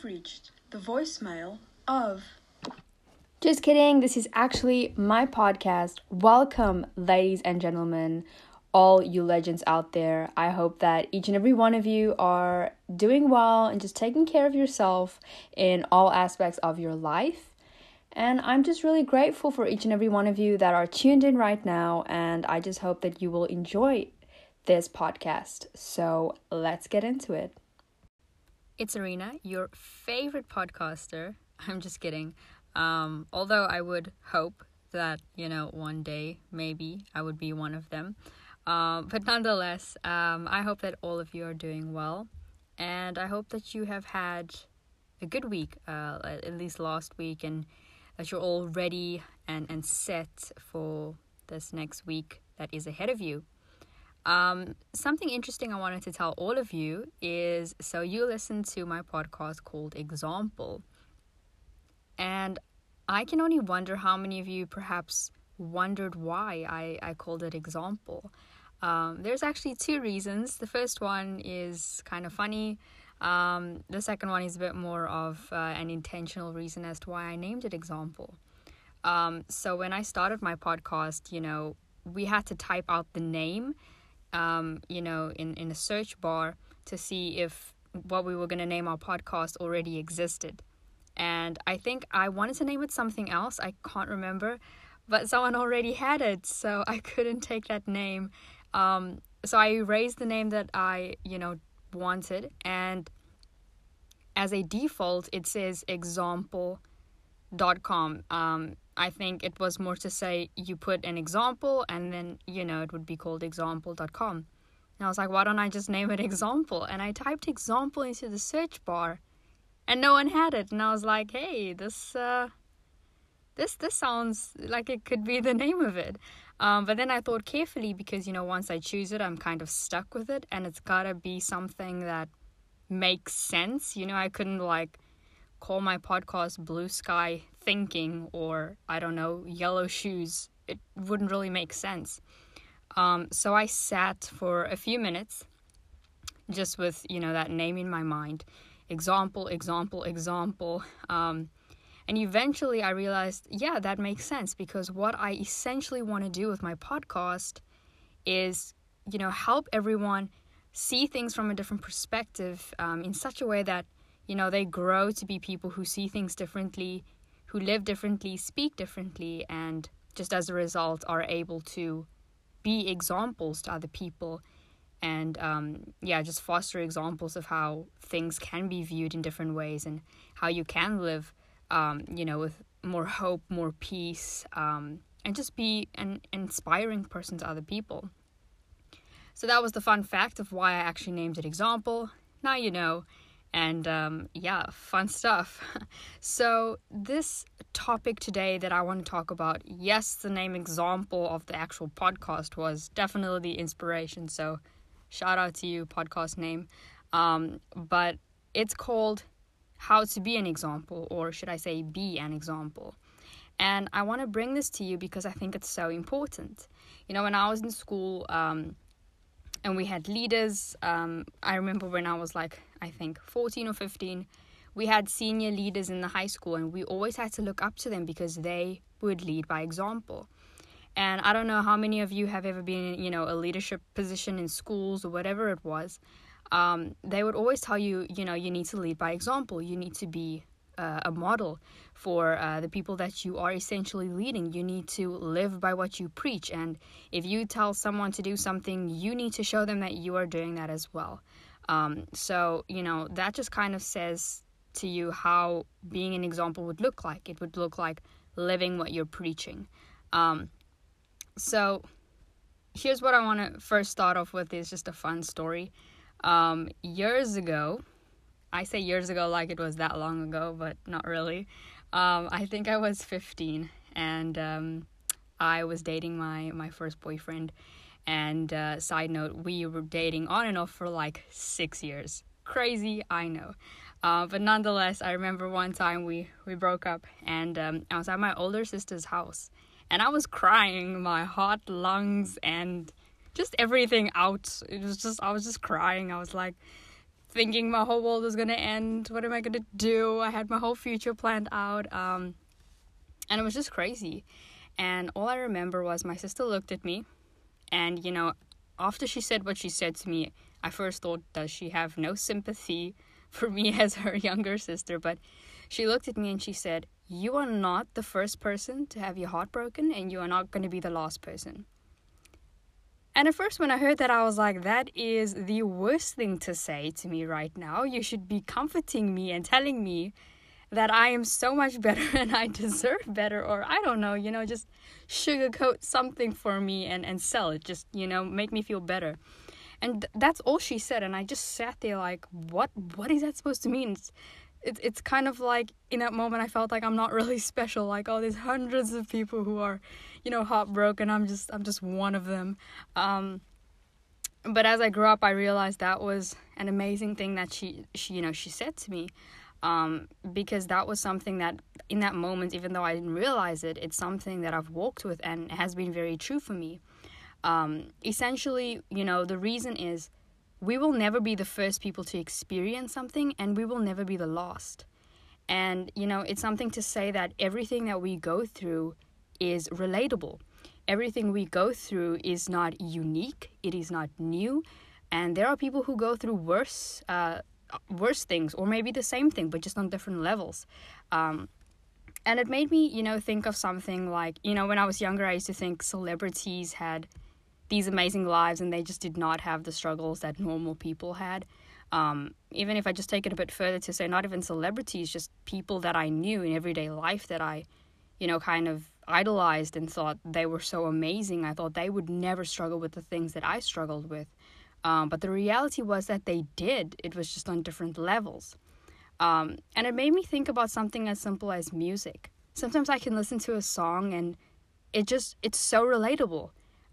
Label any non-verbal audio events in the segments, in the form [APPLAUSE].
have reached the voicemail of. Just kidding, this is actually my podcast. Welcome, ladies and gentlemen, all you legends out there. I hope that each and every one of you are doing well and just taking care of yourself in all aspects of your life. And I'm just really grateful for each and every one of you that are tuned in right now. And I just hope that you will enjoy this podcast. So let's get into it. It's Arena, your favorite podcaster. [LAUGHS] I'm just kidding. Um, although I would hope that, you know, one day maybe I would be one of them. Um, but nonetheless, um, I hope that all of you are doing well. And I hope that you have had a good week, uh, at least last week, and that you're all ready and, and set for this next week that is ahead of you. Um, something interesting I wanted to tell all of you is so you listen to my podcast called Example. And I can only wonder how many of you perhaps wondered why I, I called it Example. Um, there's actually two reasons. The first one is kind of funny. Um, the second one is a bit more of uh, an intentional reason as to why I named it Example. Um, so when I started my podcast, you know, we had to type out the name um, you know, in, in a search bar to see if what we were going to name our podcast already existed. And I think I wanted to name it something else. I can't remember, but someone already had it, so [LAUGHS] I couldn't take that name. Um, so I erased the name that I, you know, wanted, and as a default, it says example.com. Um, I think it was more to say you put an example and then, you know, it would be called example.com. And I was like, why don't I just name it [LAUGHS] example? And I typed example into the search bar and no one had it. And I was like, hey, this, uh, this, this sounds like it could be the [LAUGHS] name of it. Um, but then I thought carefully because, you know, once I choose it, I'm kind of stuck with it and it's gotta be something that makes sense. You know, I couldn't like call my podcast Blue Sky Thinking or, I don't know, Yellow Shoes. It wouldn't really make sense. Um, so I sat for a few minutes just with, you know, that name in my mind. Example, example, example. Um, and eventually I realized, yeah, that makes sense because what I essentially want to do with my podcast is, you know, help everyone see things from a different perspective um, in such a way that you know, they grow to be people who see things differently, who live differently, speak differently, and just as a result are able to be examples to other people and um, yeah, just foster examples of how things can be viewed in different ways and how you can live, um, you know, with more hope, more peace, um, and just be an inspiring person to other people. So that was the fun fact of why I actually named it Example. Now you know and um, yeah, fun stuff. [LAUGHS] so, this topic today that I want to talk about, yes, the name example of the actual podcast was definitely the inspiration. So, shout out to you, podcast name. Um, but it's called How to Be an Example, or should I say, Be an Example. And I want to bring this to you because I think it's so important. You know, when I was in school, um, and we had leaders. Um, I remember when I was like, I think 14 or 15, we had senior leaders in the high school, and we always had to look up to them because they would lead by example. And I don't know how many of you have ever been in, you know, a leadership position in schools or whatever it was. Um, they would always tell you, you know, you need to lead by example. You need to be uh, a model for uh, the people that you are essentially leading. You need to live by what you preach. And if you tell someone to do something, you need to show them that you are doing that as well. Um, so, you know, that just kind of says to you how being an example would look like. It would look like living what you're preaching. Um, so, here's what I want to first start off with is just a fun story. Um, years ago, I say years ago like it was that long ago, but not really. Um, I think I was 15 and um, I was dating my, my first boyfriend. And uh, side note, we were dating on and off for like six years. Crazy, I know. Uh, but nonetheless, I remember one time we, we broke up and um, I was at my older sister's house and I was crying my heart, lungs, and just everything out. It was just, I was just crying. I was like, thinking my whole world was gonna end. What am I gonna do? I had my whole future planned out. Um, and it was just crazy. And all I remember was my sister looked at me, and you know, after she said what she said to me, I first thought, does she have no sympathy [LAUGHS] for me as her younger sister? But she looked at me and she said, You are not the first person to have your heart broken, and you are not going to be the last person. And at first, when I heard that, I was like, that is the worst thing to say to me right now. You should be comforting me and telling me that I am so much [LAUGHS] better and I deserve better, or I don't know, you know, just sugarcoat something for me and, and sell it, just, you know, make me feel better. And that's all she said. And I just sat there like, what, what is that supposed to mean? It's, it's, it's kind of like in that moment, I felt like I'm not really [LAUGHS] special. Like, oh, there's hundreds of people who are, you know, heartbroken. I'm just, I'm just one of them. Um, but as I grew up, I realized that was an amazing thing that she, she, you know, she said to me um, because that was something that in that moment, even though I didn't realize it, it's something that I've walked with and has been very true for me. Um, essentially, you know, the reason is we will never be the first people to experience something and we will never be the last. And, you know, it's something to say that everything that we go through is relatable. Everything we go through is not unique, it is not new. And there are people who go through worse uh, worse things or maybe the same thing but just on different levels um, and it made me you know think of something like you know when i was younger i used to think celebrities had these amazing lives and they just did not have the struggles that normal people had um, even if i just take it a bit further to say not even celebrities just people that i knew in everyday life that i you know kind of idolized and thought they were so amazing i thought they would never struggle with the things that i struggled with um, but the reality was that they did, it was just on different levels. Um, and it made me think about something as simple as music. Sometimes I can listen to a song and it just, it's so relatable.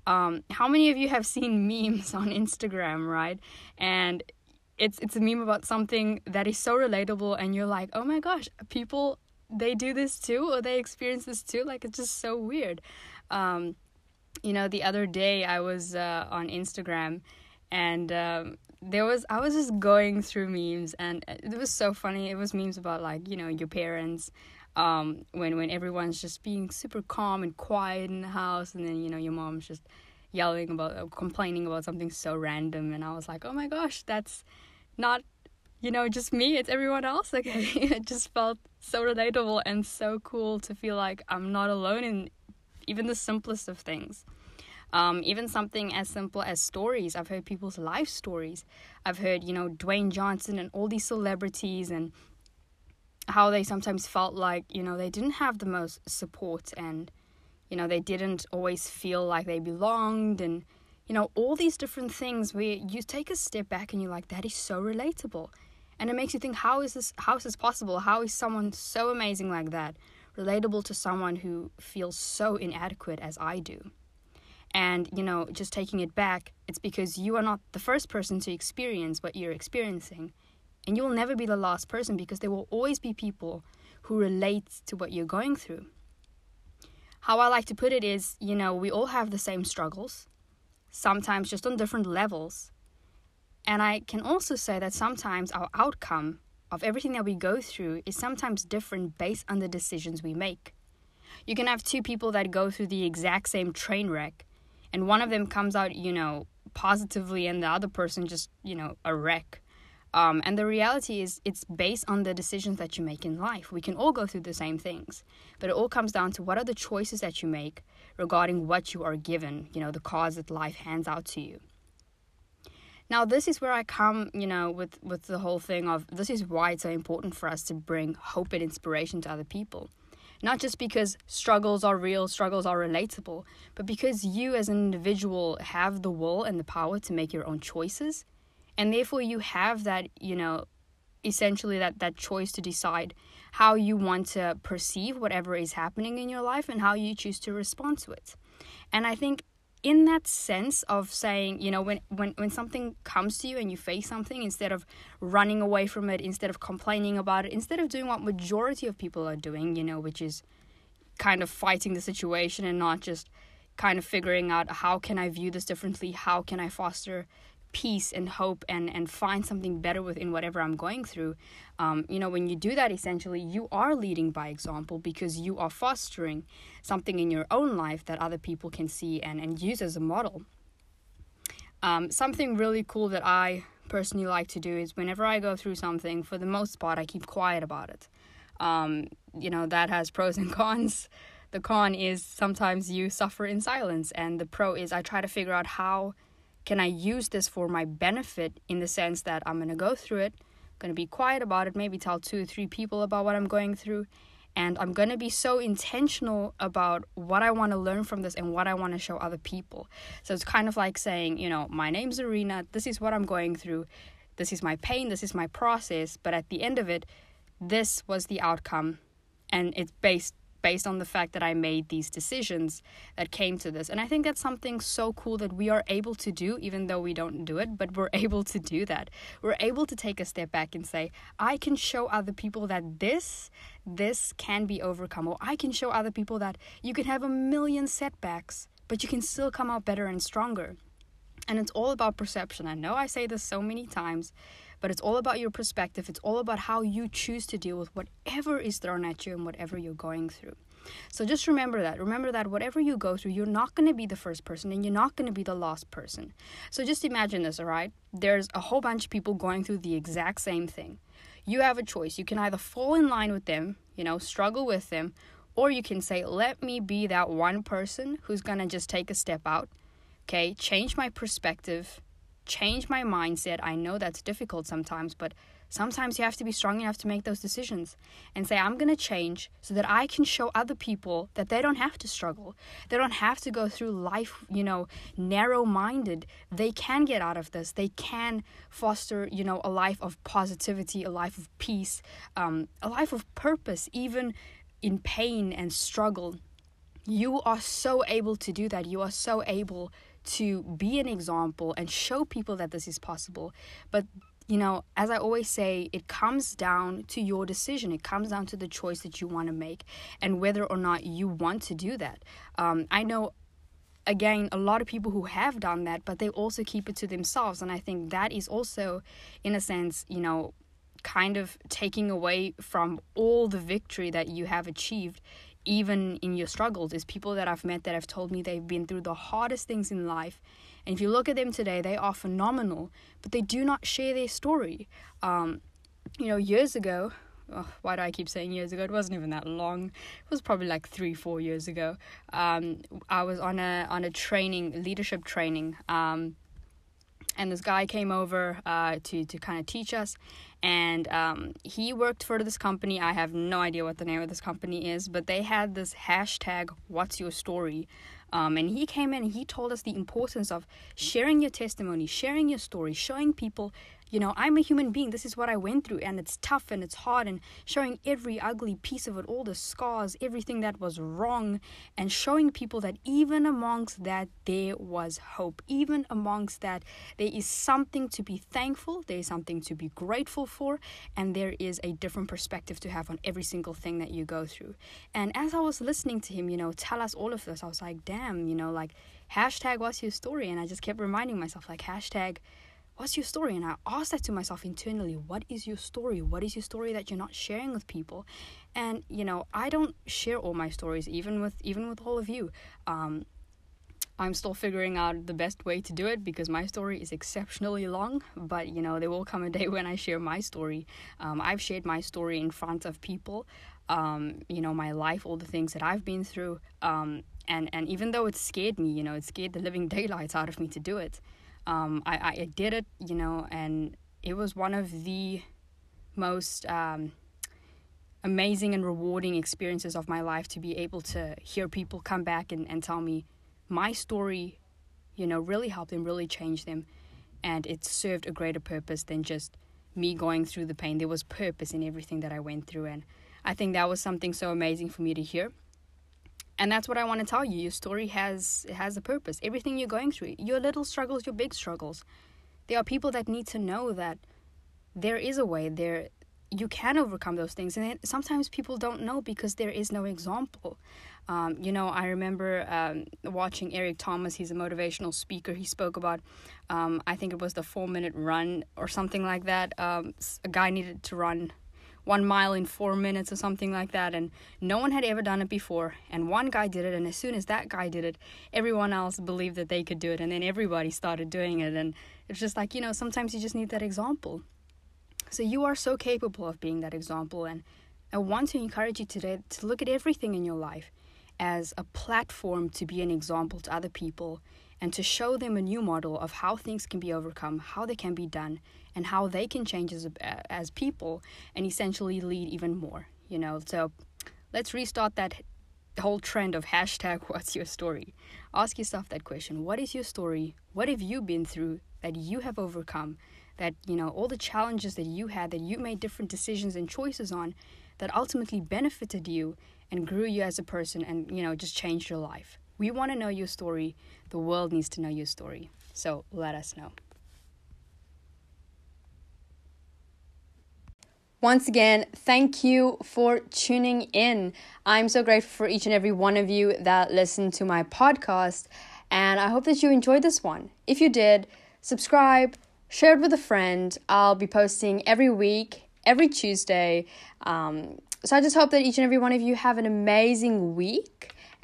Um, how many of you have seen [LAUGHS] memes on Instagram, right? And it's it's a meme about something that is so relatable and you're like, "Oh my gosh, people they do this too or they experience this too." Like it's just so weird. Um, you know, the other day I was uh, on Instagram and um, there was I was just going through memes, and it was so funny. It was memes about like you know your parents. Um, when when everyone's just being super calm and quiet in the house, and then you know your mom's just yelling about uh, complaining about something so random, and I was like, oh my gosh, that's not you know just me. It's everyone else. [LAUGHS] Okay, it just felt so relatable and so cool to feel like I'm not alone in even the simplest of things. Um, even something as simple as stories. I've heard people's life stories. I've heard, you know, Dwayne Johnson and all these celebrities and how they sometimes felt like, you know, they didn't have the most support and, you know, they didn't always feel like they belonged and, you know, all these different things where you take a step back and you're like, that is so relatable. And it makes you think, how is this how is this possible? How is someone so amazing like that relatable to someone who feels so inadequate as I do? And, you know, just taking it back, it's because you are not the first person to experience what you're experiencing. And you will never be the last person because there will always be people who relate to what you're going through. How I like to put it is, you know, we all have the same struggles, sometimes just on different levels. And I can also say that sometimes our outcome of everything that we go through is sometimes different based on the decisions we make. You can have two people that go through the exact same train wreck, and one of them comes out, you know, positively and the other person just, you know, a wreck. Um, and the reality is, it's based on the decisions that you make in life. We can all go through the same things, but it all comes down to what are the choices that you make regarding what you are given, you know, the cause that life hands out to you. Now, this is where I come, you know, with, with the whole thing of this is why it's so important for us to bring hope and inspiration to other people. Not just because struggles are real, struggles are relatable, but because you as an individual have the will and the power to make your own choices. And therefore, you have that, you know, essentially that, that choice to decide how you want to perceive whatever is happening in your life and how you choose to respond to it. And I think in that sense of saying, you know, when, when, when something comes to you and you face something, instead of running away from it, instead of complaining about it, instead of doing what majority of people are doing, you know, which is kind of fighting the situation and not just kind of figuring out how can I view this differently, how can I foster peace and hope and and find something better within whatever i'm going through um, you know when you do that essentially you are leading by example because you are fostering something in your own life that other people can see and and use as a model. Um, something really cool that i personally like to do is whenever i go through something for the most part i keep quiet about it. Um, you know that has pros and [LAUGHS] cons. The con is sometimes you suffer in silence and the pro is i try to figure out how can i use this for my benefit in the sense that i'm going to go through it going to be quiet about it maybe tell two or three people about what i'm going through and i'm going to be so intentional about what i want to learn from this and what i want to show other people. So it's kind of like saying you know my name's arena this is what i'm going through this is my pain this is my process but at the end of it this was the outcome and it's based based on the fact that I made these decisions that came to this. And I think that's something so cool that we are able to do, even though we don't do it, but we're [LAUGHS] able to do that. We're able to take a step back and say, I can show other people that this, this can be overcome. Or I can show other people that you can have a million setbacks, but you can still come out better and stronger. And it's all about perception. I know I say this so many times, but it's all about your perspective. It's all about how you choose to deal with whatever is thrown at you and whatever you're going through. So just remember that. Remember that whatever you go through, you're not going to be the first person and you're not going to be the last person. So just imagine this, all right? There's a whole bunch of people going through the exact same thing. You have a choice. You can either fall in line with them, you know, struggle with them, or you can say, let me be that one person who's going to just take a step out, okay, change my perspective, change my mindset. I know that's difficult sometimes, but sometimes you have to be strong enough to make those decisions and say, I'm going to change so that I can show other people that they don't have to struggle. They don't have to go through life, you know, narrow minded. They can get out of this. They can foster, you know, a life of positivity, a life of peace, um, a life of purpose, even in pain and struggle. You are so able to do that. You are so able to be an example and show people that this is possible. But you know, as I always say, it comes down to your decision. It comes down to the choice that you want to make and whether or not you want to do that. Um, I know, again, a lot of people who have done that, but they also keep it to themselves. And I think that is also, in a sense, you know, kind of taking away from all the victory that you have achieved even in your struggles is people that I've met that have told me they've been through the hardest things in life. And if you look at them today, they are phenomenal, but they do not share their story. Um, you know, years ago, oh, why do I keep saying years ago? It wasn't even that long. It was probably like three, four years ago. Um, I was on a on a training, leadership training. Um, and this guy came over uh, to to kind of teach us. And um, he worked for this company. I have no idea what the name of this company is but they had this hashtag what's your story? Um, and he came in and he told us the importance of sharing your testimony sharing your story showing people you know, I'm a human being. This is what I went through, and it's tough and it's hard, and showing every ugly piece of it, all the scars, everything that was wrong, and showing people that even amongst that, there was hope. Even amongst that, there is something to be thankful, there is something to be grateful for, and there is a different perspective to have on every single thing that you go through. And as I was listening to him, you know, tell us all of this, I was like, damn, you know, like, hashtag what's your story? And I just kept reminding myself, like, hashtag what's your story? And I asked that to myself internally. What is your story? What is your story that you're not sharing with people? And you know, I don't share all my stories, even with even with all of you. Um, I'm still figuring out the best way to do it because my story is exceptionally long. But you know, there will come a day [LAUGHS] when I share my story. Um, I've shared my story in front of people. Um, you know, my life, all the things that I've been through. Um, and and even though it scared me, you know, it scared the living [LAUGHS] daylights out of me to do it um, I, I did it, you know, and it was one of the most um, amazing and rewarding experiences of my life to be able to hear people come back and, and tell me my story, you know, really helped them, really changed them. And it served a greater purpose than just me going through the pain. There was purpose in everything that I went through. And I think that was something so amazing for me to hear and that's what I want to tell you. Your story has has a purpose. Everything you're going through, your little struggles, your big struggles, there are people that need to know that there is a way. There, you can overcome those things. And sometimes people don't know because there is no example. Um, you know, I remember um, watching Eric Thomas. He's a motivational speaker. He spoke about, um, I think it was the four minute run or something like that. Um, a guy needed to run one mile in four minutes or something like that, and no one had ever done it before. And one guy did it, and as soon as that guy did it, everyone else believed that they could do it, and then everybody started doing it. And it's just like, you know, sometimes you just need that example. So you are so capable of being that example, and I want to encourage you today to look at everything in your life as a platform to be an example to other people and to show them a new model of how things can be overcome, how they can be done, and how they can change as, as people and essentially lead even more, you know. So let's restart that whole trend of hashtag [LAUGHS] what's your story. Ask yourself that question What is your story? What have you been through that you have overcome? That, you know, all the challenges that you had, that you made different decisions and choices on, that ultimately benefited you and grew you as a person and, you know, just changed your life. We want to know your story. The world needs to know your story. So let us know. Once again, thank you for tuning in. I'm so grateful for each and every one of you that listened to my podcast, and I hope that you enjoyed this one. If you did, subscribe, share it with a friend. I'll be posting every week, every Tuesday. Um, so I just hope that each and every one of you have an amazing week